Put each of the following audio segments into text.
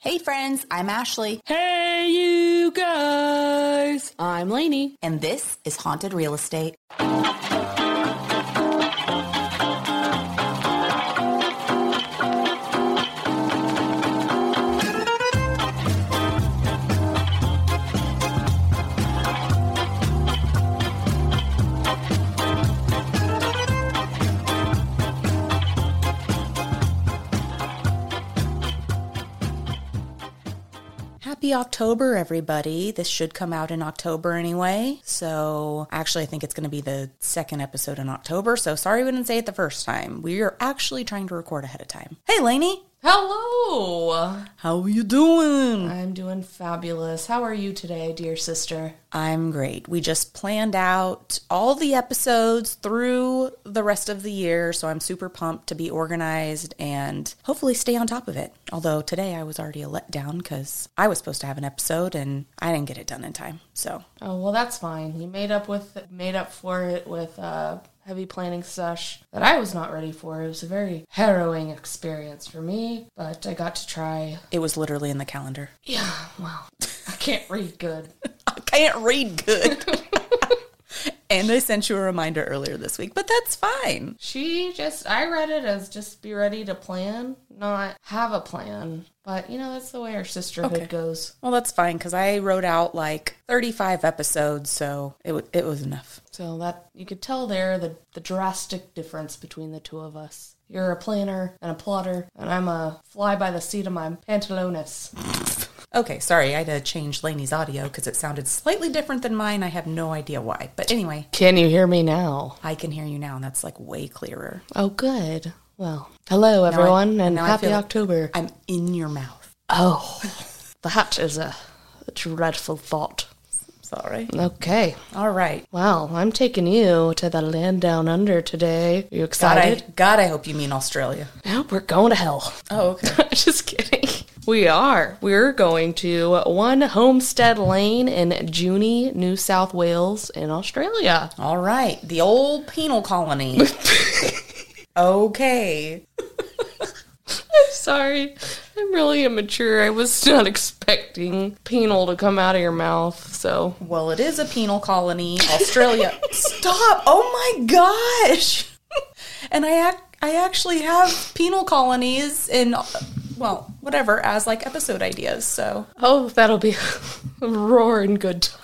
Hey friends, I'm Ashley, Hey, you guys! I'm Lainey. and this is Haunted Real Estate. October, everybody. This should come out in October anyway. So, actually, I think it's going to be the second episode in October. So, sorry we didn't say it the first time. We are actually trying to record ahead of time. Hey, Lainey. Hello! How are you doing? I'm doing fabulous. How are you today, dear sister? I'm great. We just planned out all the episodes through the rest of the year, so I'm super pumped to be organized and hopefully stay on top of it. Although today I was already a letdown because I was supposed to have an episode and I didn't get it done in time. So Oh, well, that's fine. You made up with made up for it with a heavy planning sesh that I was not ready for. It was a very harrowing experience for me, but I got to try. it was literally in the calendar. Yeah, well, I can't read good. I can't read good. and I sent you a reminder earlier this week, but that's fine. She just, I read it as just be ready to plan, not have a plan. But, you know, that's the way our sisterhood Okay. goes. Well, that's fine because I wrote out like 35 episodes, so it, w- it was enough. So that you could tell there the, the drastic difference between the two of us. You're a planner and a plotter, and I'm a fly by the seat of my pantalones. Okay, sorry, I had to change Lainey's audio because it sounded slightly different than mine. I have no idea why. But anyway, Can you hear me now? I can hear you now, and that's like way clearer. Oh, good. Well, hello everyone, and now happy October. I'm in your mouth. Oh, that is a dreadful thought. Sorry. Okay. All right. Well, I'm taking you to the land down under today. Are you God, excited? I, God, I hope you mean Australia. No, we're going to hell. Oh, okay. Just kidding. We are. We're going to One Homestead Lane in Junee, New South Wales, in Australia. All right. The old penal colony. okay. I'm Sorry, I'm really immature. I was not expecting penal to come out of your mouth, so. Well, it is a penal colony. Australia. Stop. Oh my gosh. and I ac- I actually have penal colonies in well, whatever as like episode ideas. So, Oh, that'll be a roaring good time.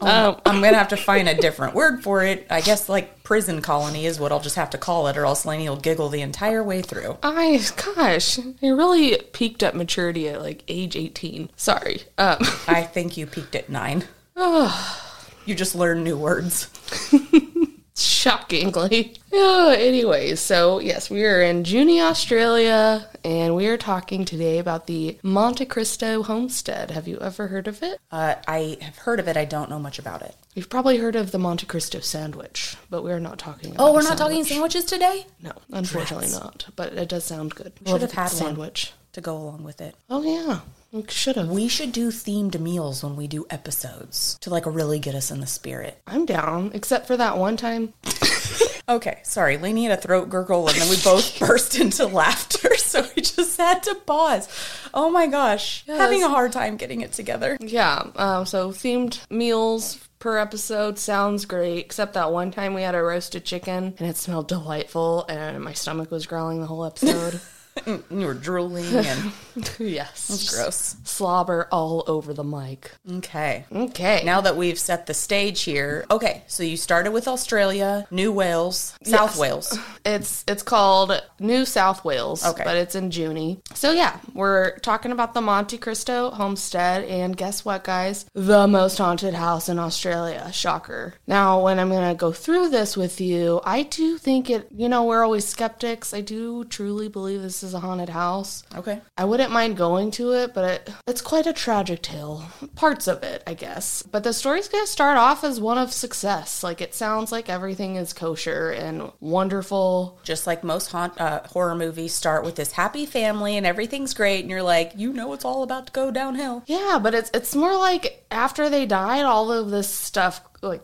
Um, I'm going to have to find a different word for it. I guess like prison colony is what I'll just have to call it or else Lainey will giggle the entire way through. I, gosh, you really peaked at maturity at like age 18. Sorry. Um, I think you peaked at 9. Oh. you just learn new words. shockingly. Yeah, anyways, so yes, we are in Junee, Australia, and we are talking today about the Monte Cristo homestead. Have you ever heard of it? Uh, I have heard of it. I don't know much about it. You've probably heard of the Monte Cristo sandwich, but we're not talking about Oh, we're not talking sandwiches today? No, unfortunately not, but it does sound good. Should have had one. sandwich. to go along with it. Oh yeah, we should have. We should do themed meals when we do episodes to like really get us in the spirit. I'm down, except for that one time. Okay, sorry. Lainey had a throat gurgle and then we both burst into laughter, so we just had to pause. Oh my gosh. Having a hard time getting it together. Yeah, um, so themed meals per episode sounds great, except that one time we had a roasted chicken and it smelled delightful and my stomach was growling the whole episode. You were drooling and yes. gross. Slobber all over the mic. Okay. Okay. Now that we've set the stage here, okay, so you started with Australia, New Wales, South Yes. Wales. It's it's called New South Wales, Okay. but it's in Junee. So yeah, we're talking about the Monte Cristo homestead, and guess what, guys? The most haunted house in Australia. Shocker. Now, when I'm gonna go through this with you, I do think it. You know, we're always skeptics. I do truly believe this is a haunted house. Okay. I wouldn't mind going to it, but it, it's quite a tragic tale. Parts of it, I guess. But the story's gonna start off as one of success. Like it sounds like everything is kosher and wonderful. Just like most haunt, uh, horror movies start with this happy family and everything's great, and you're like, you know, it's all about to go downhill. Yeah, but it's it's more like after they died, all of this stuff like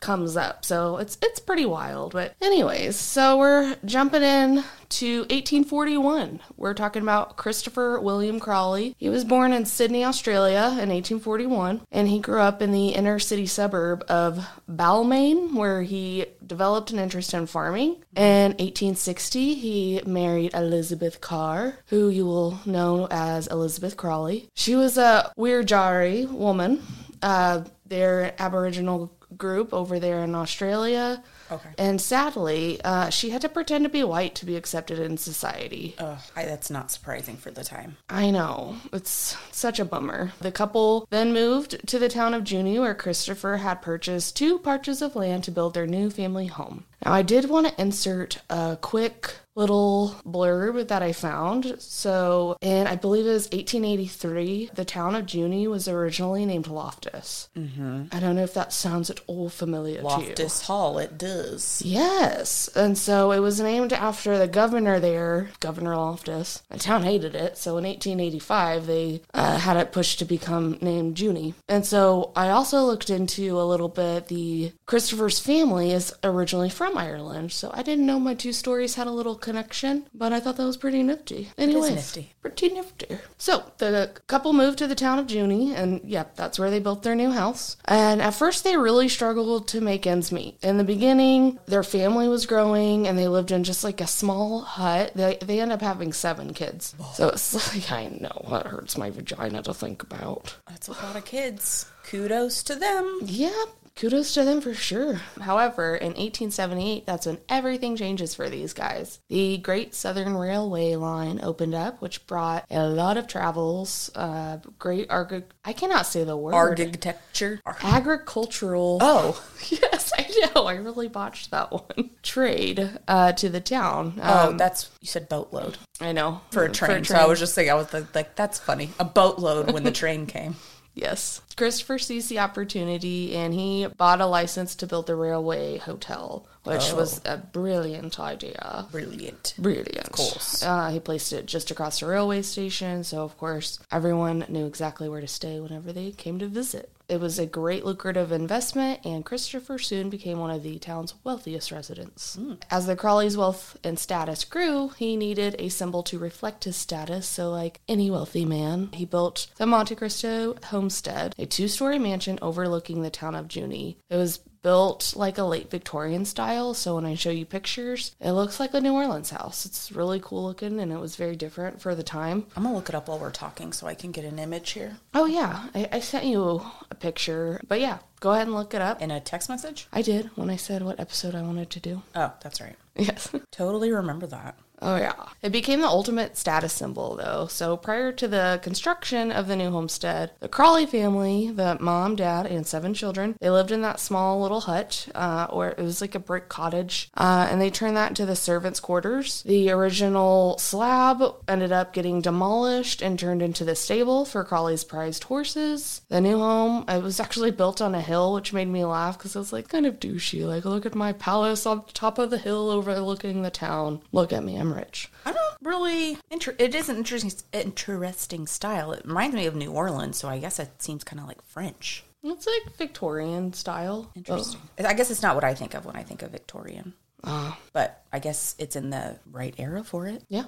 comes up. So it's it's pretty wild. But anyways, so we're jumping in to 1841. We're talking about Christopher William Crawley. He was born in Sydney, Australia in 1841, and he grew up in the inner city suburb of Balmain, where he developed an interest in farming. In 1860, he married Elizabeth Carr, who you will know as Elizabeth Crawley. She was a Wiradjuri woman. Uh, they're Aboriginal group over there in Australia. Okay. And sadly, uh, she had to pretend to be white to be accepted in society. Ugh, I, that's not surprising for the time. I know. It's such a bummer. The couple then moved to the town of Junee, where Christopher had purchased two parcels of land to build their new family home. Now, I did want to insert a quick little blurb that I found. So, in I believe it was 1883, the town of Junee was originally named Loftus. Mm-hmm. I don't know if that sounds at all familiar to you. Loftus Hall, it does. Yes. And so it was named after the governor there, Governor Loftus. The town hated it. So in 1885, they uh, had it pushed to become named Junee. And so I also looked into a little bit. The Christopher's family is originally from Ireland. So I didn't know my two stories had a little connection, but I thought that was pretty nifty. Anyways, nifty. pretty nifty. So the couple moved to the town of Junee, and yep, that's where they built their new house. And at first, they really struggled to make ends meet. In the beginning, their family was growing, and they lived in just like a small hut. They they end up having seven kids. So it's like I know that hurts my vagina to think about. That's a lot of kids. Kudos to them. Yeah, kudos to them for sure. However, in 1878, that's when everything changes for these guys. The Great Southern Railway line opened up, which brought a lot of travels, uh, great arg- I cannot say the word. Architecture. agricultural. Oh. yes, I know. I really botched that one. Trade uh, to the town. Oh, Um, that's you said boatload I know for a train. So I was just thinking, I was like, like, that's funny. A boatload when the train came. Yes. Christopher sees the opportunity and he bought a license to build the railway hotel, which was a brilliant idea. Brilliant. Brilliant. Of course. Uh, he placed it just across the railway station, so of course everyone knew exactly where to stay whenever they came to visit. It was a great lucrative investment, and Christopher soon became one of the town's wealthiest residents. Hmm. As the Crawley's wealth and status grew, he needed a symbol to reflect his status, so, like any wealthy man, he built the Monte Cristo homestead, a two story mansion overlooking the town of Junee. It was built like a late Victorian style. So when I show you pictures, it looks like a New Orleans house. It's really cool looking and it was very different for the time. I'm gonna look it up while we're talking so I can get an image here Oh, yeah, I, I sent you a picture. But yeah, go ahead and look it up. in a text message. I did when I said what episode I wanted to do. Oh, that's right. Yes. Totally remember that. Oh, yeah. It became the ultimate status symbol, though. So, prior to the construction of the new homestead, the Crawley family, the mom, dad, and seven children, they lived in that small little hut, uh, or it was like a brick cottage, uh, and they turned that into the servants' quarters. The original slab ended up getting demolished and turned into the stable for Crawley's prized horses. The new home, it was actually built on a hill, which made me laugh because it was like kind of douchey. Like, look at my palace on top of the hill overlooking the town. Look at me, I'm rich. I don't really. Inter- it is an interesting, interesting style. It reminds me of New Orleans, so I guess it seems kind of like French. It's like Victorian style. Interesting. I guess it's not what I think of when I think of Victorian, Oh, but I guess it's in the right era for it. yeah.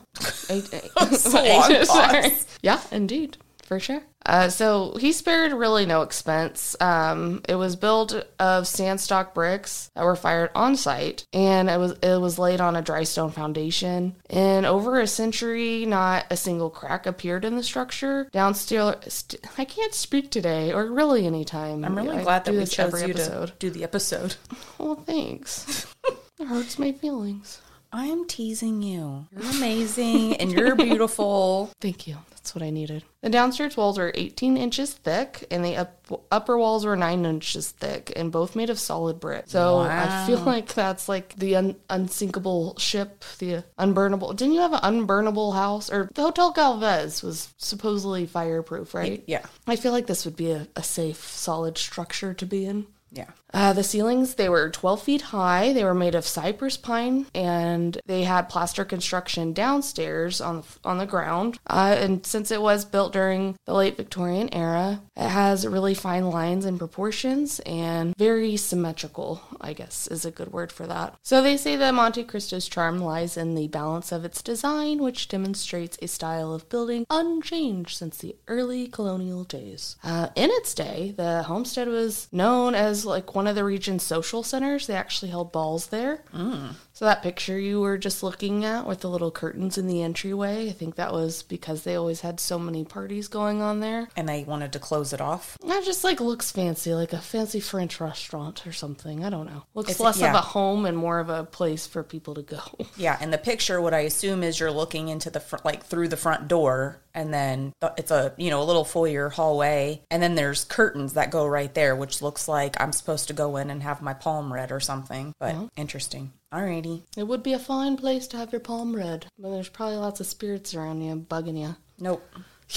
I- I- So long Sorry. pause. Yeah, indeed. For sure. Uh, so he spared really no expense. Um, it was built of sandstock bricks that were fired on site, and it was it was laid on a dry stone foundation. In over a century, not a single crack appeared in the structure. Downstairs, st- I can't speak today, or really anytime. I'm really I glad that we chose every you episode. to do the episode. Well, thanks. it hurts my feelings. I'm teasing you. You're amazing and you're beautiful. Thank you. That's what I needed. The downstairs walls are 18 inches thick, and the up- upper walls were 9 inches thick, and both made of solid brick. So I feel like that's like the un- unsinkable ship, the unburnable. Didn't you have an unburnable house? Or the Hotel Galvez was supposedly fireproof, right? Yeah. I feel like this would be a, a safe, solid structure to be in. Yeah. Uh, the ceilings, they were 12 feet high. They were made of cypress pine, and they had plaster construction downstairs on the, on the ground. Uh, and since it was built during the late Victorian era, it has really fine lines and proportions and very symmetrical, I guess is a good word for that. So they say that Monte Cristo's charm lies in the balance of its design, which demonstrates a style of building unchanged since the early colonial days. Uh, in its day, the homestead was known as like one of the region's social centers. They actually held balls there. Mm. So that picture you were just looking at with the little curtains in the entryway, I think that was because they always had so many parties going on there. And they wanted to close it off. That just like looks fancy, like a fancy French restaurant or something. I don't know. Looks It's- less of a home and more of a place for people to go. Yeah, and the picture, what I assume is you're looking into the front, like through the front door, and then it's a you know a little foyer hallway, and then there's curtains that go right there, which looks like I'm supposed to go in and have my palm read or something. But interesting. Alrighty. It would be a fine place to have your palm read, but there's probably lots of spirits around you bugging you. Nope.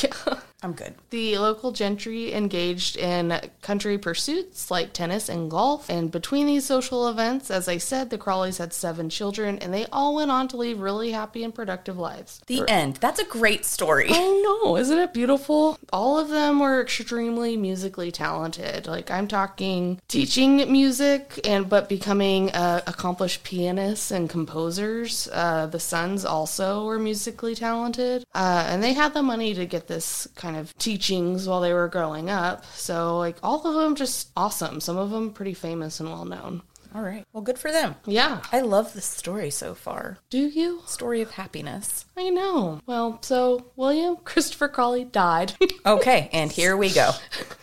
Yeah. I'm good. The local gentry engaged in country pursuits like tennis and golf. And between these social events, as I said, the Crawleys had seven children and they all went on to lead really happy and productive lives. The end. That's a great story. I know, isn't it beautiful? All of them were extremely musically talented. Like I'm talking teaching music and but becoming uh, accomplished pianists and composers. Uh, the sons also were musically talented, uh, and they had the money to get this kind of teachings while they were growing up. So like all of them just awesome. Some of them pretty famous and well known. All right. Well, good for them. Yeah. I love this story so far. Do you? Story of happiness. I know. Well, so William Christopher Crawley died. Okay, and here we go.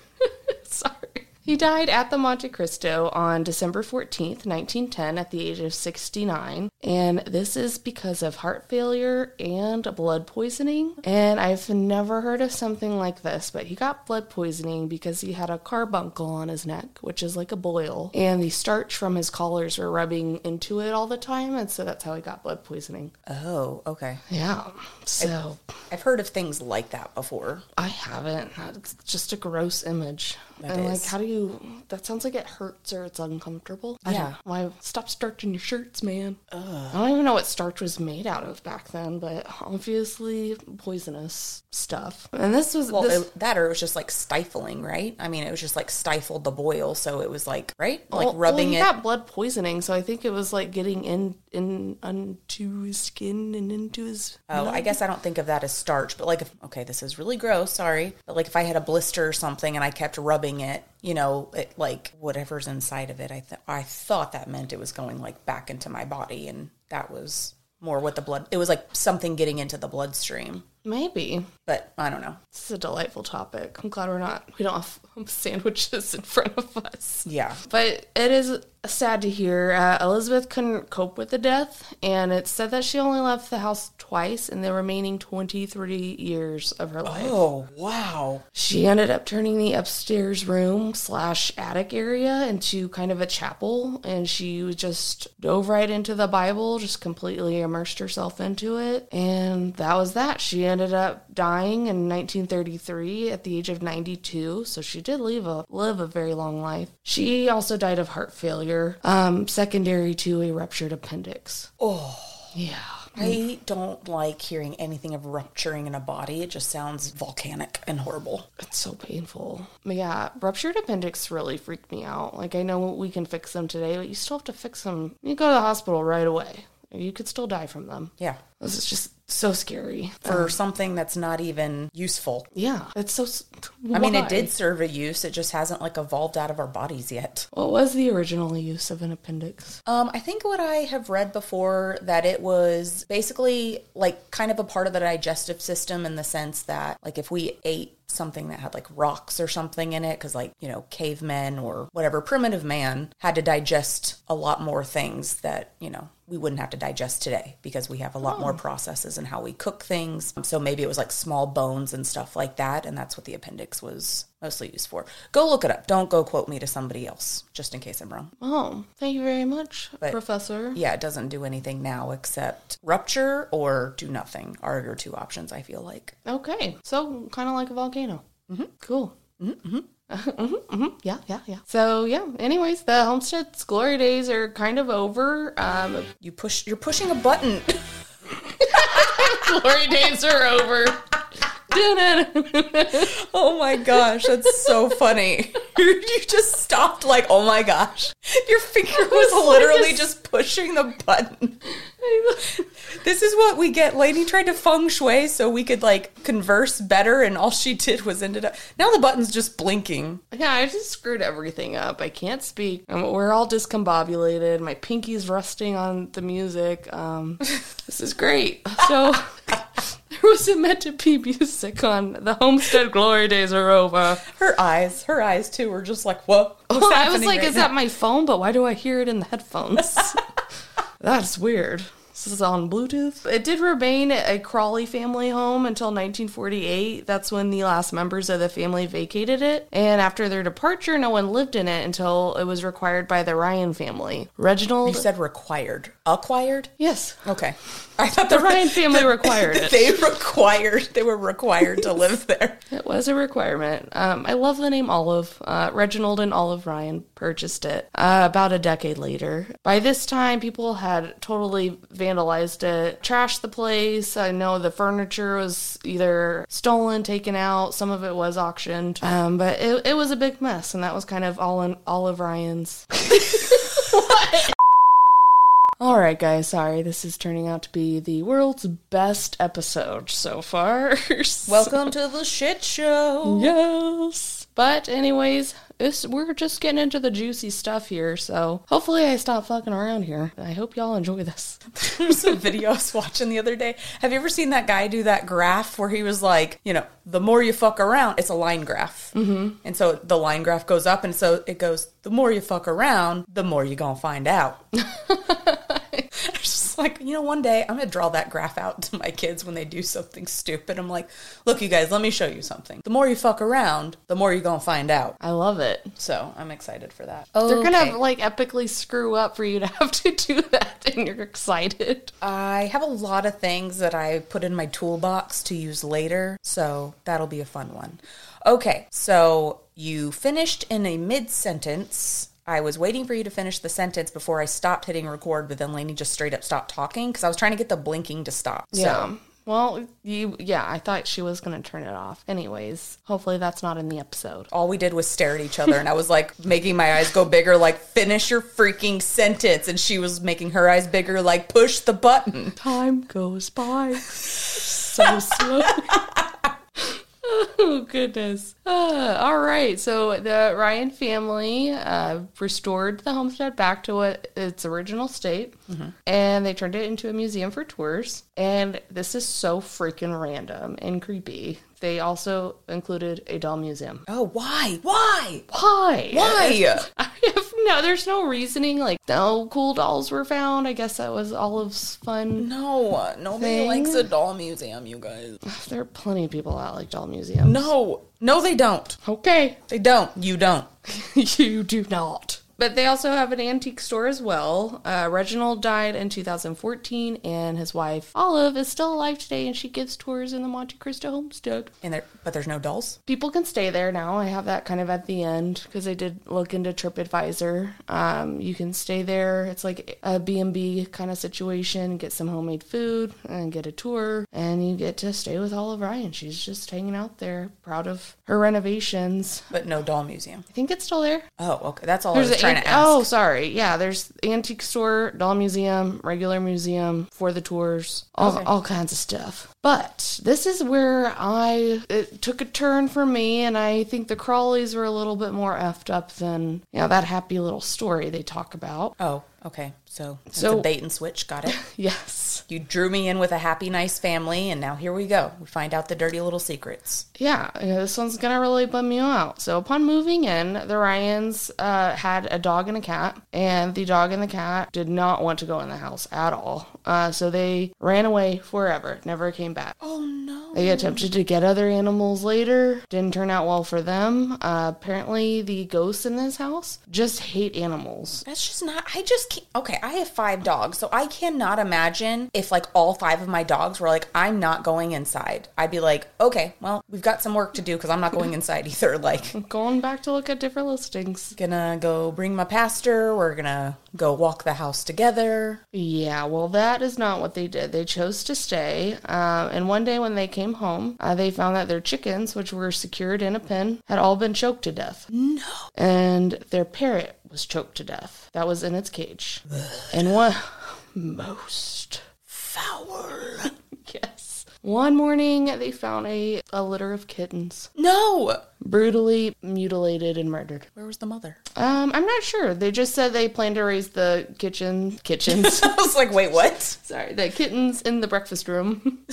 He died at the Monte Cristo on December 14th, 1910, at the age of 69. And this is because of heart failure and blood poisoning. And I've never heard of something like this, but he got blood poisoning because he had a carbuncle on his neck, which is like a boil. And the starch from his collars were rubbing into it all the time. And so that's how he got blood poisoning. Oh, okay. Yeah. So I've heard of things like that before. I haven't. It's just a gross image. That and like, is. how do you? That sounds like it hurts or it's uncomfortable. I Yeah. don't- Why stop starching your shirts, man? I don't even know what starch was made out of back then, but obviously poisonous stuff. And this was Well, this. it, that or it was just like stifling, right? I mean, it was just like stifled the boil, so it was like right, like well- rubbing well, it. got blood poisoning, so I think it was like getting in in onto his skin and into his. Oh, I guess I don't think of that as starch, but like, if, okay, this is really gross. Sorry, but like if I had a blister or something and I kept rubbing it, you know, it like whatever's inside of it, I th- I thought that meant it was going like back into my body, and that was more what the blood. It was like something getting into the bloodstream, Maybe but I don't know. this is a delightful topic. I'm glad we're not. We don't have sandwiches in front of us. Yeah, But it is sad to hear. Uh, Elizabeth couldn't cope with the death, and it's said that she only left the house twice in the remaining 23 years of her life. Oh wow. She ended up turning the upstairs room slash attic area into kind of a chapel, and she just dove right into the Bible, just completely immersed herself into it, and that was that. She ended up dying in 1933 at the age of 92, so she did live a live a very long life. She also died of heart failure, um, secondary to a ruptured appendix. Oh, Yeah. I don't like hearing anything of rupturing in a body. It just sounds volcanic and horrible. It's so painful. But yeah, ruptured appendix really freaked me out. Like, I know we can fix them today, but you still have to fix them. You go to the hospital right away. You could still die from them. Yeah, This is just so scary. for something that's not even useful. Yeah, it's so. I mean, it did serve a use. It just hasn't like evolved out of our bodies yet. What was the original use of an appendix? Um, I think what I have read before that it was basically like kind of a part of the digestive system in the sense that like if we ate something that had like rocks or something in it because like you know cavemen or whatever primitive man had to digest a lot more things that you know we wouldn't have to digest today because we have a lot more processes in how we cook things so maybe it was like small bones and stuff like that and that's what the appendix was mostly used for go look it up don't go quote me to somebody else just in case i'm wrong Oh, thank you very much, But- Professor. yeah, it doesn't do anything now except rupture or do nothing are your two options, I feel like. Okay, so kind of like a volcano. Mm-hmm. Cool. Yeah, yeah, yeah. So yeah. Anyways, the Homestead's glory days are kind of over. Um, You push. You're pushing a button. glory days are over. Oh my gosh, that's so funny. you just stopped like, oh my gosh. Your finger was literally just pushing the button. This is what we get. Lady tried to feng shui so we could like converse better, and all she did was ended up. Now the button's just blinking. Yeah, I just screwed everything up. I can't speak. Um, we're all discombobulated. My pinky's rusting on the music. Um, this is great. So there wasn't meant to be music on the Homestead Glory Days are over. Her eyes, her eyes too, were just like, whoa. Well, I was like, right is now? that my phone? But why do I hear it in the headphones? That's weird. This is on Bluetooth. It did remain a Crawley family home until 1948. That's when the last members of the family vacated it. And after their departure, no one lived in it until it was required by the Ryan family. Reginald. You said required. Acquired? yes. Okay. I thought The Ryan family required it. They required, they were required to live there. It was a requirement. Um, I love the name Olive. Uh, Reginald and Olive Ryan purchased it uh, about a decade later. By this time, people had totally vandalized it, trashed the place. I know the furniture was either stolen, taken out, some of it was auctioned. Um, but it, it was a big mess, and that was kind of all in Olive Ryan's. All right, guys. Sorry, this is turning out to be the world's best episode so far. Welcome to the shit show. Yes. But anyways, it's, we're just getting into the juicy stuff here, so hopefully I stop fucking around here. I hope y'all enjoy this. There's a video I was watching the other day. Have you ever seen that guy do that graph where he was like, you know, the more you fuck around, it's a line graph. Mm-hmm. And so the line graph goes up, and so it goes, the more you fuck around, the more you're to find out. I was just like, you know, one day I'm going to draw that graph out to my kids when they do something stupid. I'm like, look, you guys, let me show you something. The more you fuck around, the more you're going to find out. I love it. So I'm excited for that. They're gonna like epically screw up for you to have to do that, and you're excited. I have a lot of things that I put in my toolbox to use later, so that'll be a fun one. Okay, so you finished in a mid sentence. I was waiting for you to finish the sentence before I stopped hitting record, but then Lainey just straight up stopped talking because I was trying to get the blinking to stop. So Yeah. Well, you. Yeah, I thought she was gonna turn it off. Anyways, hopefully that's not in the episode. all we did was stare at each other, and I was like making my eyes go bigger, like, finish your freaking sentence. And she was making her eyes bigger, like, push the button. Time goes by so slowly. Oh goodness! Uh, all right, so the Ryan family uh, restored the homestead back to what its original state, and they turned it into a museum for tours. And this is so freaking random and creepy. They also included a doll museum. Oh, why? Why? Why? Why? I have no. There's no reasoning. Like no cool dolls were found. I guess that was Olive's fun. No, nobody Thing? likes a doll museum, you guys. There are plenty of people that like doll museums. No, no, they don't. Okay. They don't. You don't. you do not. But they also have an antique store as well. Uh, Reginald died in 2014, and his wife Olive is still alive today, and she gives tours in the Monte Cristo homestead. And there, but there's no dolls. People can stay there now. I have that kind of at the end because I did look into TripAdvisor. Um, you can stay there. It's like a B&B kind of situation. Get some homemade food and get a tour, and you get to stay with Olive Ryan. She's just hanging out there, proud of her renovations. But no doll museum. I think it's still there. Oh, okay. That's all I was There's trying to ask. Oh, sorry. Yeah, there's antique store, doll museum, regular museum for the tours, all, Okay. all kinds of stuff. But this is where I it took a turn for me, and I think the Crawleys were a little bit more effed up than you know that happy little story they talk about. Oh, okay. So So- bait and switch. Got it. Yes. You drew me in with a happy, nice family, and now here we go. We find out the dirty little secrets. Yeah, you know, this one's gonna really bum you out. So upon moving in, the Ryans uh, had a dog and a cat, and the dog and the cat did not want to go in the house at all. Uh, so they ran away forever, never came back. Oh no. They attempted to get other animals later, didn't turn out well for them. Uh, apparently, the ghosts in this house just hate animals. That's just not. I just just can't. Okay, I have five dogs, so I cannot imagine if like all five of my dogs were like, I'm not going inside. I'd be like, okay, well, we've got some work to do because I'm not going inside either. Like, Going back to look at different listings. gonna go bring my pastor. We're gonna go walk the house together. Yeah, well, that is not what they did. They chose to stay. Um, and one day when they came home, uh, they found that their chickens, which were secured in a pen, had all been choked to death. No. And their parrot was choked to death. That was in its cage. and what most, Foul. One morning, they found a, a litter of kittens, No. brutally mutilated and murdered. Where was the mother? Um, I'm not sure. They just said they planned to raise the kitchen kitchens. I was like, wait, what? Sorry, the kittens in the breakfast room.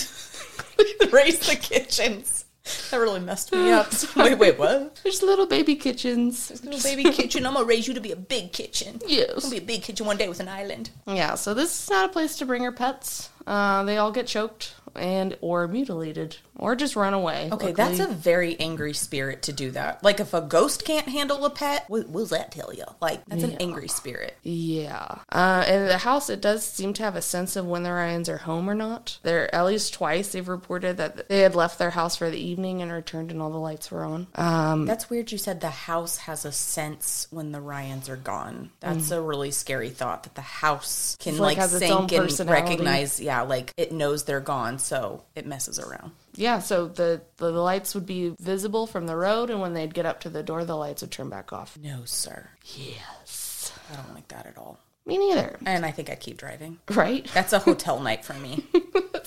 Raise the kitchens. That really messed me up. wait, wait, what? There's little baby kitchens. There's Little baby kitchen. I'm gonna raise you to be a big kitchen. Yes. Gonna be a big kitchen one day with an island. Yeah, so this is not a place to bring your pets. Uh, they all get choked and or mutilated or just run away. Okay, Luckily- that's a very angry spirit to do that. Like if a ghost can't handle a pet, what, does that tell you? Like that's an angry spirit. yeah. Uh, and the house it does seem to have a sense of when the Ryans are home or not. There at least twice they've reported that they had left their house for the evening and returned and all the lights were on. Um, That's weird. You said the house has a sense when the Ryans are gone. That's a really scary thought that the house can It's like like, has its own sink and recognize. Yeah, like it knows they're gone, so it messes around. yeah, so the, the the lights would be visible from the road, and when they'd get up to the door, the lights would turn back off. No, sir. Yes. I don't like that at all. Me neither. And I think I keep driving. Right? That's a hotel night for me.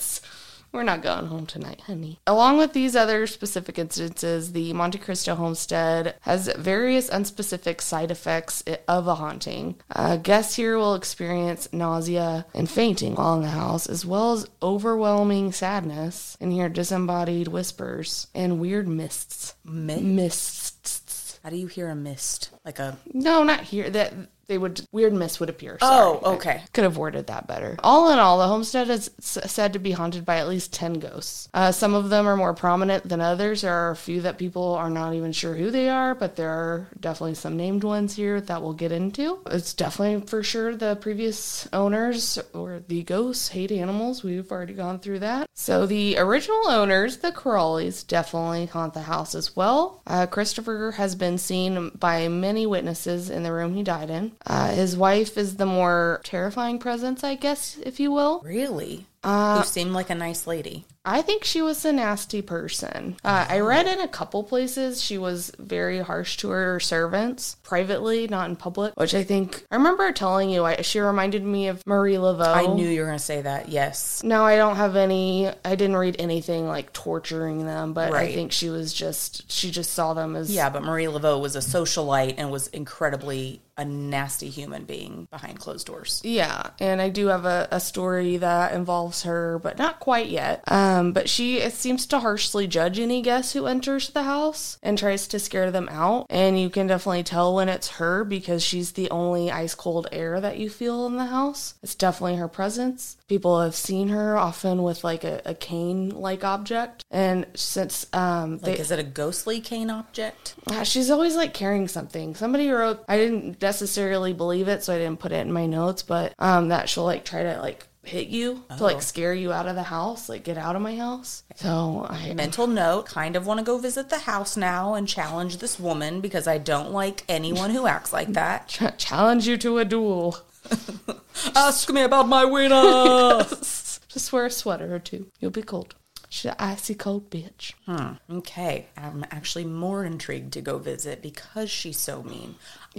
We're not going home tonight, honey. Along with these other specific instances, the Monte Cristo homestead has various unspecific side effects of a haunting. Uh, guests here will experience nausea and fainting while in the house, as well as overwhelming sadness and hear disembodied whispers and weird mists. Mist? Mists. How do you hear a mist? Like a No, not here. That they would weird mists would appear. Oh, Sorry. okay. Could have worded that better. All in all, the homestead is s- said to be haunted by at least 10 ghosts. Uh, some of them are more prominent than others. There are a few that people are not even sure who they are, but there are definitely some named ones here that we'll get into. It's definitely for sure the previous owners or the ghosts hate animals. We've already gone through that. So the original owners, the Crawleys, definitely haunt the house as well. Uh, Christopher has been seen by many witnesses in the room he died in. Uh, his wife is the more terrifying presence, I guess, if you will. really? Who seemed like a nice lady. I think she was a nasty person. Uh, I read in a couple places she was very harsh to her servants privately, not in public, which I think I remember telling you. I, she reminded me of Marie Laveau. I knew you were going to say that. Yes. No, I don't have any. I didn't read anything like torturing them, but I think she was just she just saw them as Yeah, but Marie Laveau was a socialite and was incredibly a nasty human being behind closed doors. Yeah, and I do have a, a story that involves her, but not quite yet. Um, but she seems to harshly judge any guest who enters the house and tries to scare them out. And you can definitely tell when it's her because she's the only ice cold air that you feel in the house. It's definitely her presence. People have seen her often with like a, a cane like object. And since um, Like, they, is it a ghostly cane object? uh, she's always like carrying something. Somebody wrote, I didn't necessarily believe it, so I didn't put it in my notes, but um, that she'll like try to like hit you to like oh. scare you out of the house, like get out of my house. So I, Mental note, kind of want to go visit the house now and challenge this woman because I don't like anyone who acts like that. ch- challenge you to a duel. Ask me about my winner. Just wear a sweater or two. You'll be cold. She's an icy cold bitch. Hmm, okay, I'm actually more intrigued to go visit because she's so mean.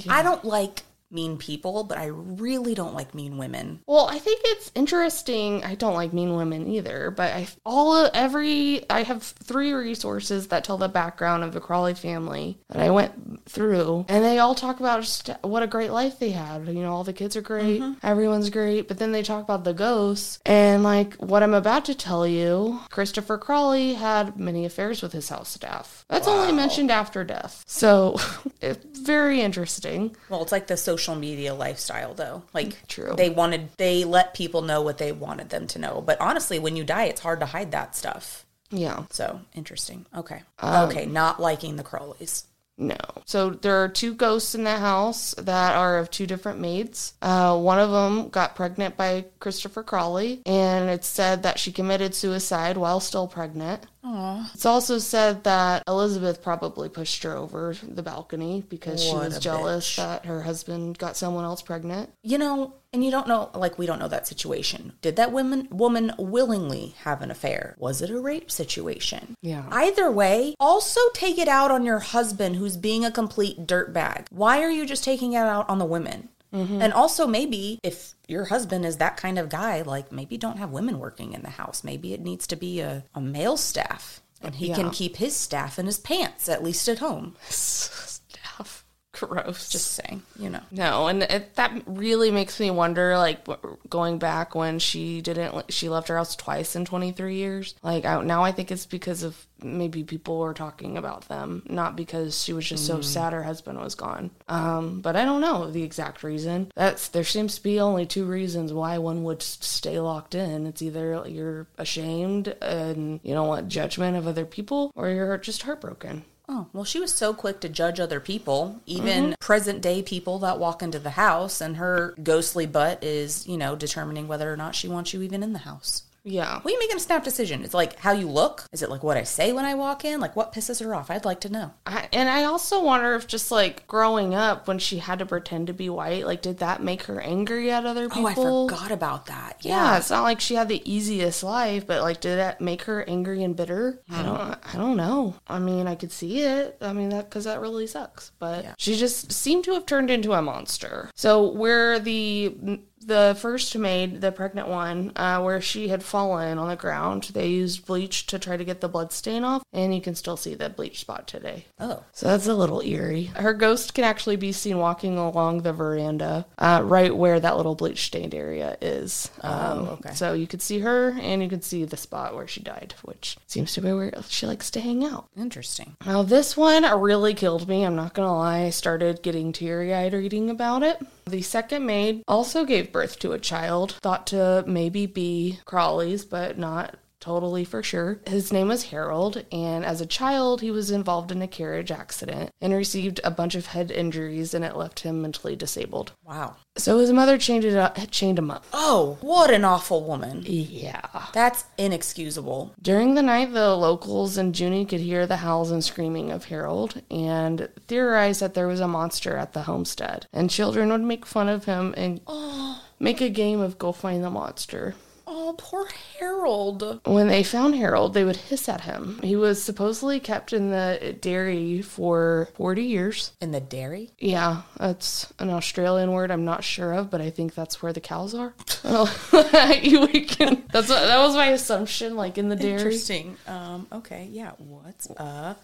I don't like mean people, but I really don't like mean women. Well, I think it's interesting. I don't like mean women either, but I all every I have three resources that tell the background of the Crawley family that I went through, and they all talk about just what a great life they had. You know, all the kids are great, mm-hmm. everyone's great, but then they talk about the ghosts and like what I'm about to tell you. Christopher Crawley had many affairs with his house staff. That's only mentioned after death, so it's very interesting. Well, it's like the social media lifestyle though. Like True. they wanted they let people know what they wanted them to know. But honestly, when you die, it's hard to hide that stuff. Yeah. So, interesting. Okay. okay, not liking the Crawleys. No. So there are two ghosts in the house that are of two different maids. Uh, one of them got pregnant by Christopher Crawley, and it's said that she committed suicide while still pregnant. Aww. It's also said that Elizabeth probably pushed her over the balcony because she was jealous bitch. that her husband got someone else pregnant. You know, and you don't know, like, we don't know that situation. Did that woman woman willingly have an affair? Was it a rape situation? Yeah. Either way, also take it out on your husband who's being a complete dirtbag. Why are you just taking it out on the women? Mm-hmm. And also, maybe if your husband is that kind of guy, like maybe don't have women working in the house. Maybe it needs to be a, a male staff. And he can keep his staff in his pants, at least at home. Gross. Just saying, you know. No, and it, that really makes me wonder. Like going back when she didn't, she left her house twice in 23 years. Like I, now, I think it's because of maybe people were talking about them, not because she was just so sad her husband was gone. Um, but I don't know the exact reason. That's there seems to be only two reasons why one would stay locked in. It's either you're ashamed and you don't want judgment of other people, or you're just heartbroken. Oh, well, she was so quick to judge other people, even mm-hmm. present day people that walk into the house, and her ghostly butt is, you know, determining whether or not she wants you even in the house. Yeah. Well, you making a snap decision. It's like how you look. Is it like what I say when I walk in? Like what pisses her off? I'd like to know. I, and I also wonder if just like growing up when she had to pretend to be white, like did that make her angry at other people? Oh, I forgot about that. Yeah, Yeah. it's not like she had the easiest life, but like did that make her angry and bitter? I hmm. don't I don't know. I mean, I could see it. I mean, that cuz that really sucks. But Yeah. she just seemed to have turned into a monster. So, where the the first maid, the pregnant one, uh, where she had fallen on the ground, they used bleach to try to get the blood stain off, and you can still see the bleach spot today. Oh. So that's a little eerie. Her ghost can actually be seen walking along the veranda, uh, right where that little bleach stained area is. Um, okay. So you could see her, and you could see the spot where she died, which seems to be where she likes to hang out. Interesting. Now this one really killed me. I'm not gonna lie. I started getting teary eyed reading about it. The second maid also gave birth to a child, thought to maybe be Crawley's, but not totally for sure. His name was Harold, and as a child, he was involved in a carriage accident and received a bunch of head injuries, and it left him mentally disabled. Wow. So his mother chained it up, chained him up. Oh, what an awful woman. Yeah. That's inexcusable. During the night, the locals and Junee could hear the howls and screaming of Harold and theorized that there was a monster at the homestead. And children would make fun of him and oh. Make a game of go find the monster. Oh, poor Harold. When they found Harold, they would hiss at him. He was supposedly kept in the dairy for 40 years. In the dairy? Yeah, that's an Australian word I'm not sure of, but I think that's where the cows are. You can, that's what, that was my assumption, like in the dairy. Interesting. Um, okay, yeah. What's a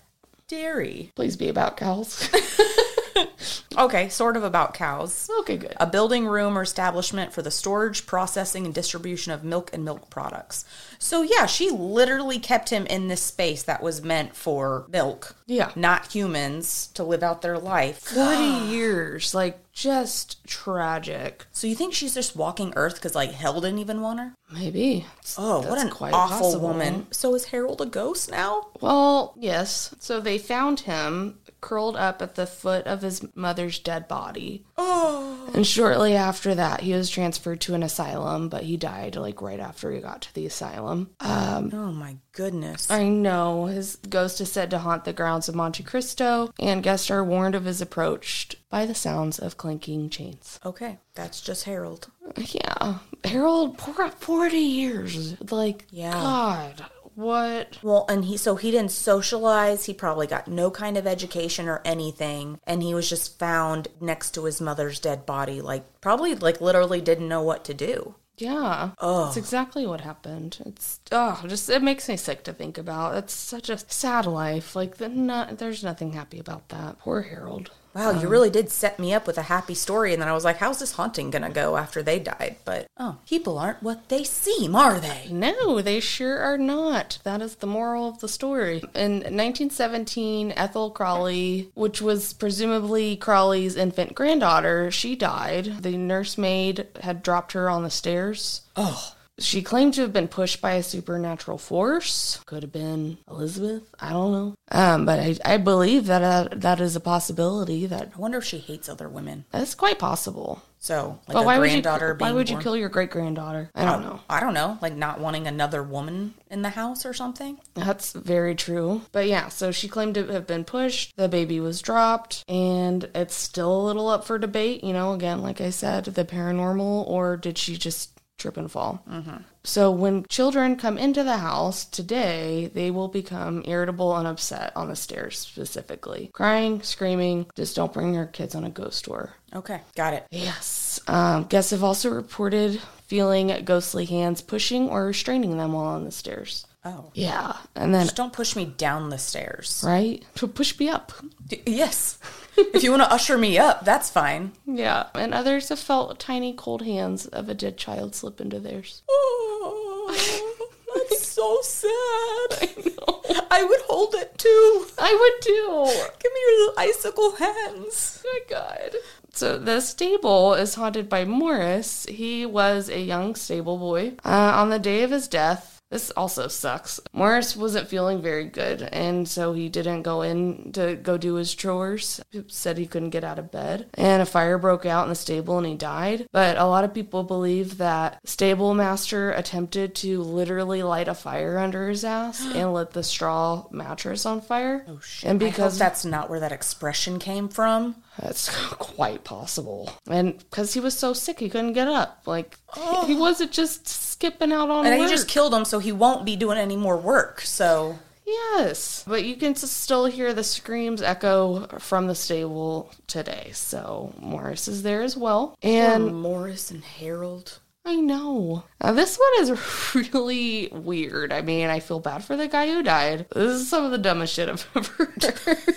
dairy? Please be about cows. Okay, sort of about cows. okay, good. A building, room, or establishment for the storage, processing, and distribution of milk and milk products. So, yeah, she literally kept him in this space that was meant for milk, Yeah. not humans to live out their life. 40 years, like just tragic. So, you think she's just walking Earth because, like, hell didn't even want her? Maybe. Oh, what an quite awful possible. woman. So, is Harold a ghost now? Well, yes. So they found him curled up at the foot of his mother's dead body. Oh. And shortly after that, he was transferred to an asylum, but he died like right after he got to the asylum. Um, Oh, my goodness. I know his ghost is said to haunt the grounds of Monte Cristo, and guests are warned of his approach by the sounds of clanking chains. Okay, that's just Harold. Yeah, Harold, poor 40 years. Like, Yeah. God, what? Well, and he so he didn't socialize. He probably got no kind of education or anything, and he was just found next to his mother's dead body. Like probably like literally didn't know what to do. Yeah, Oh. that's exactly what happened. It's oh, just it makes me sick to think about. It's such a sad life. Like the not, there's nothing happy about that. Poor Harold. Wow, you um, really did set me up with a happy story, and then I was like, "How's this haunting gonna go after they died?" But oh, people aren't what they seem, are they? No, they sure are not. That is the moral of the story. In 1917, Ethel Crawley, which was presumably Crawley's infant granddaughter, she died. The nursemaid had dropped her on the stairs. Oh, She claimed to have been pushed by a supernatural force. Could have been Elizabeth. I don't know. Um, but I, I believe that uh, that is a possibility. That I wonder if she hates other women. that's quite possible. So, like But a why would you? Why would you born- kill your great granddaughter? I don't know. I don't know, like not wanting another woman in the house or something. That's very true. But yeah, so she claimed to have been pushed. The baby was dropped, and it's still a little up for debate. You know, again, like I said, the paranormal, or did she just trip and fall? Mm-hmm. So when children come into the house today, they will become irritable and upset on the stairs specifically. Crying, screaming, just don't bring your kids on a ghost tour. Okay, got it. Yes. Um, guests have also reported feeling ghostly hands pushing or restraining them while on the stairs. Oh, Yeah. And then just don't push me down the stairs. right? Push me up. D- yes, if you want to usher me up, that's fine. Yeah. And others have felt tiny cold hands of a dead child slip into theirs. Oh, that's so sad. I know. I would hold it too. I would too. Give me your little icicle hands. Oh my god. So the stable is haunted by Morris. He was a young stable boy. Uh, on the day of his death, this also sucks. Morris wasn't feeling very good, and so he didn't go in to go do his chores. He said he couldn't get out of bed, and a fire broke out in the stable, and he died. But a lot of people believe that stable master attempted to literally light a fire under his ass and lit the straw mattress on fire. Oh Shit, And because that's not where that expression came from. That's quite possible. And because he was so sick, he couldn't get up. Like, oh. he wasn't just skipping out on And work. he just killed him, so he won't be doing any more work. So yes. But you can still hear the screams echo from the stable today. So Morris is there as well. And Morris and Harold. I know. Now, this one is really weird. I mean, I feel bad for the guy who died. This is some of the dumbest shit I've ever heard.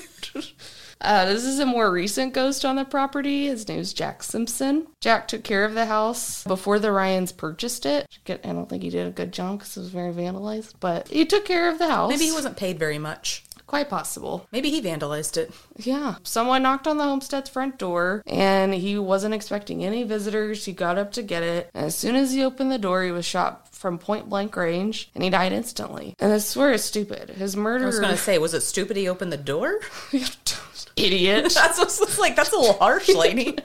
Uh, this is a more recent ghost on the property. His name's Jack Simpson. Jack took care of the house before the Ryans purchased it. I don't think he did a good job because it was very vandalized, but he took care of the house. Maybe he wasn't paid very much. quite possible. Maybe he vandalized it. Yeah. Someone knocked on the homestead's front door and he wasn't expecting any visitors. He got up to get it. And as soon as he opened the door, he was shot from point blank range and he died instantly. And I swear it's stupid. His murderer. I was gonna say, was it stupid he opened the door? Idiot. That's what's like. That's a little harsh, lady.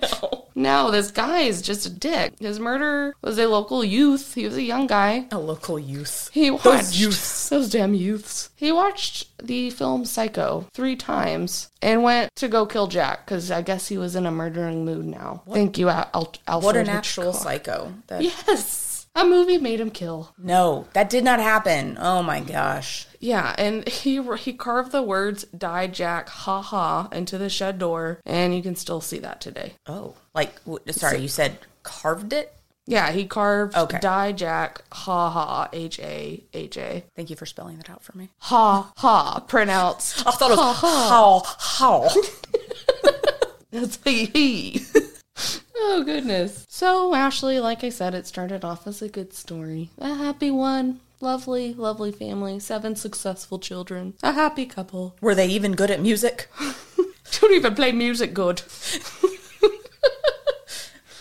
no, this guy is just a dick. His murderer was a local youth. He was a young guy. A local youth. He watched Those youths. those damn youths. He watched the film Psycho three times and went to go kill Jack because I guess he was in a murdering mood now. Thank you, Al- Al- Alfred. What an actual Hitchcock. psycho. That, Yes, a movie made him kill. No, that did not happen. Oh my gosh. Yeah, and he he carved the words "Die Jack, ha ha" into the shed door, and you can still see that today. Oh, like w- sorry, you said carved it. Yeah, he carved Okay. "Die Jack, ha ha" H A H A Thank you for spelling that out for me. ha ha pronounced. I thought it was Ha Ha. That's a he. oh goodness. So Ashley, like I said, it started off as a good story, a happy one. Lovely, lovely family, seven successful children, a happy couple. Were they even good at music? Don't even play music good.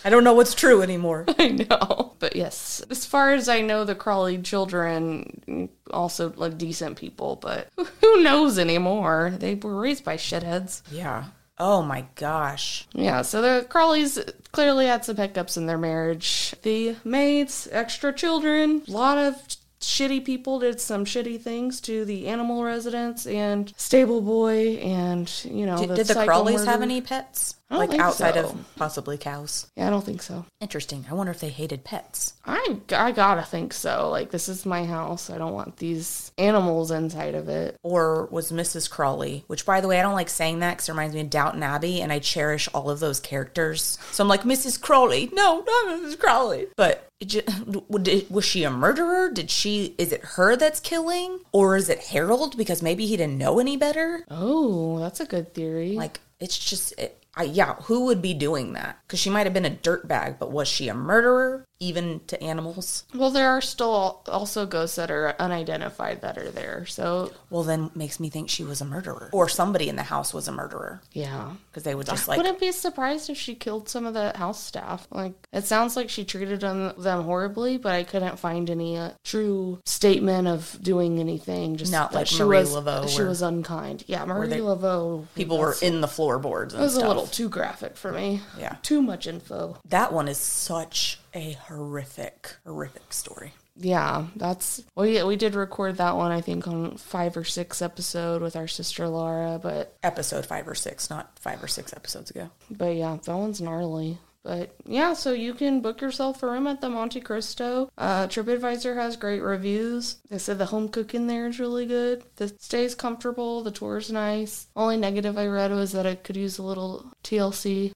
I don't know what's true anymore. I know. But yes, as far as I know, the Crawley children also like decent people, but who knows anymore? They were raised by shitheads. Yeah. Oh my gosh. Yeah, so the Crawleys clearly had some hiccups in their marriage. The maids, extra children, a lot of shitty people did some shitty things to the animal residents and stable boy and you know Did, the, did the Crawleys have any pets? Like outside so. of possibly cows. Yeah, I don't think so. Interesting. I wonder if they hated pets. I I gotta think so. Like this is my house. I don't want these animals inside of it. Or was Mrs. Crawley, which by the way, I don't like saying that because it reminds me of Downton Abbey and I cherish all of those characters. So I'm like, Mrs. Crawley. No, not Mrs. Crawley. But it ju- was she a murderer? Did she, is it her that's killing? Or is it Harold because maybe he didn't know any better? Oh, that's a good theory. Like, it's just, it, I, yeah, who would be doing that? Because she might have been a dirtbag, but was she a murderer? Even to animals. Well, there are still also ghosts that are unidentified that are there. So, Well, then makes me think she was a murderer or somebody in the house was a murderer yeah. because they would just like Wouldn't be surprised if she killed some of the house staff. Like, it sounds like she treated them, them horribly, but I couldn't find any uh, true statement of doing anything. Just Not like she Marie was, Laveau, She was unkind. Yeah, Marie they- Laveau. people were in the floorboards and It was stuff. a little too graphic for me. Yeah. Too much info. That one is such a horrific, horrific story. Yeah, that's we we did record that one I think on five or six episode with our sister Laura, but Episode five or six, not five or six episodes ago. but yeah, that one's gnarly. But yeah, so you can book yourself a room at the Monte Cristo. Uh, TripAdvisor has great reviews. They said the home cooking there is really good. The stay's comfortable. The tour's nice. Only negative I read was that it could use a little TLC.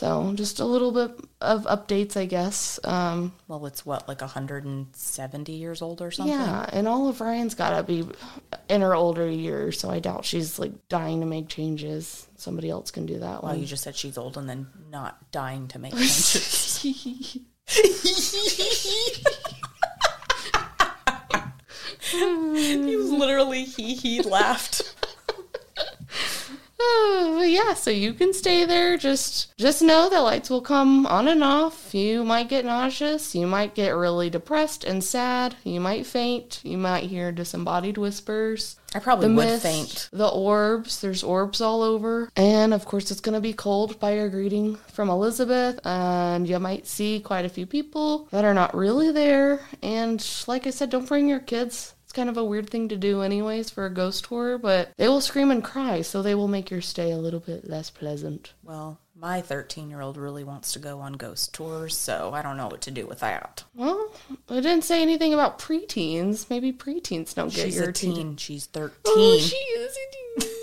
So just a little bit of updates, I guess. Um, Well, it's what, like 170 years old or something? Yeah, and Olive Ryan's gotta be in her older years, so I doubt she's like dying to make changes. Somebody else can do that Well, one. you just said she's old and then not dying to make changes. you literally he he laughed. Yeah, so you can stay there. Just just know that lights will come on and off. You might get nauseous. You might get really depressed and sad. You might faint. You might hear disembodied whispers. I probably the would mist, faint. the orbs. There's orbs all over, and of course it's gonna be cold by your greeting from Elizabeth, and you might see quite a few people that are not really there. And like I said, don't bring your kids. It's kind of a weird thing to do, anyways, for a ghost tour, but they will scream and cry, so they will make your stay a little bit less pleasant. Well, my 13 year old really wants to go on ghost tours, so I don't know what to do with that. Well, I didn't say anything about preteens. Maybe preteens don't get She's your a teen. She's 13. Oh, she is a teen.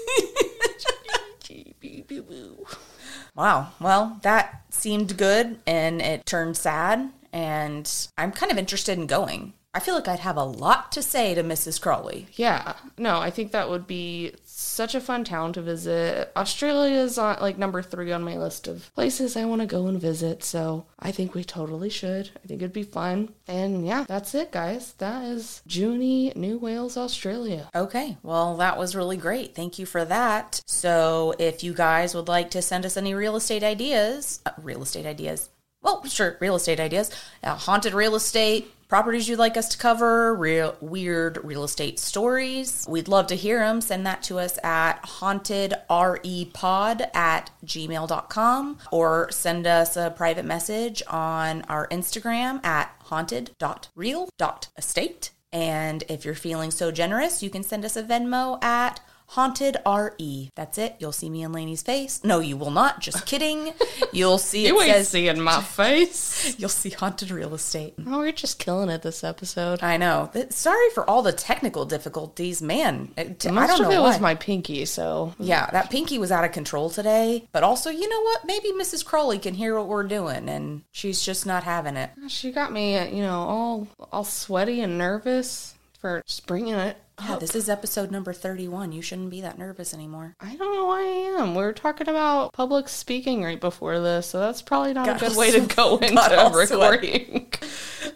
Wow. Well, that seemed good and it turned sad, and I'm kind of interested in going. I feel like I'd have a lot to say to Mrs. Crawley. Yeah, no, I think that would be such a fun town to visit. Australia is on like number three on my list of places I want to go and visit, so I think we totally should. I think it'd be fun. And yeah, that's it, guys. That is Junee, New Wales, Australia. Okay, well, that was really great. Thank you for that. So, if you guys would like to send us any real estate ideas, uh, real estate ideas, well, sure, real estate ideas, uh, haunted real estate, properties you'd like us to cover, real weird real estate stories, we'd love to hear them. Send that to us at hauntedrepod at gmail.com or send us a private message on our Instagram at haunted.real.estate. And if you're feeling so generous, you can send us a Venmo at Haunted RE. That's it. You'll see me in Lainey's face. No, you will not. Just kidding. You'll see it You ain't says seeing my face. you'll see haunted real estate. Oh, we're just killing it this episode. I know. Sorry for all the technical difficulties, man. It- I don't of know it why. was my pinky, so yeah, that pinky was out of control today. But also, you know what? Maybe Mrs. Crowley can hear what we're doing, and she's just not having it. she got me, you know, all all sweaty and nervous for springing it. Yeah, this is episode number thirty-one. You shouldn't be that nervous anymore. I don't know why I am. We were talking about public speaking right before this, so that's probably not a good way to go into recording.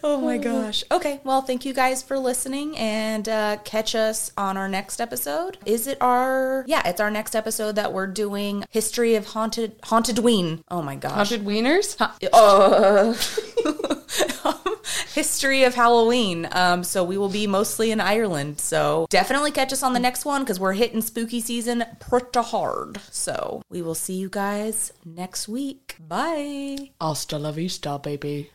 Oh my gosh. Okay, well, thank you guys for listening and uh, catch us on our next episode. Is it our, yeah, it's our next episode that we're doing History of Haunted, Haunted Ween. Oh my gosh. Haunted wieners? Uh, history of Halloween. Um, so we will be mostly in Ireland. So definitely catch us on the next one because we're hitting spooky season pretty hard. So we will see you guys next week. Bye. Hasta la vista, baby.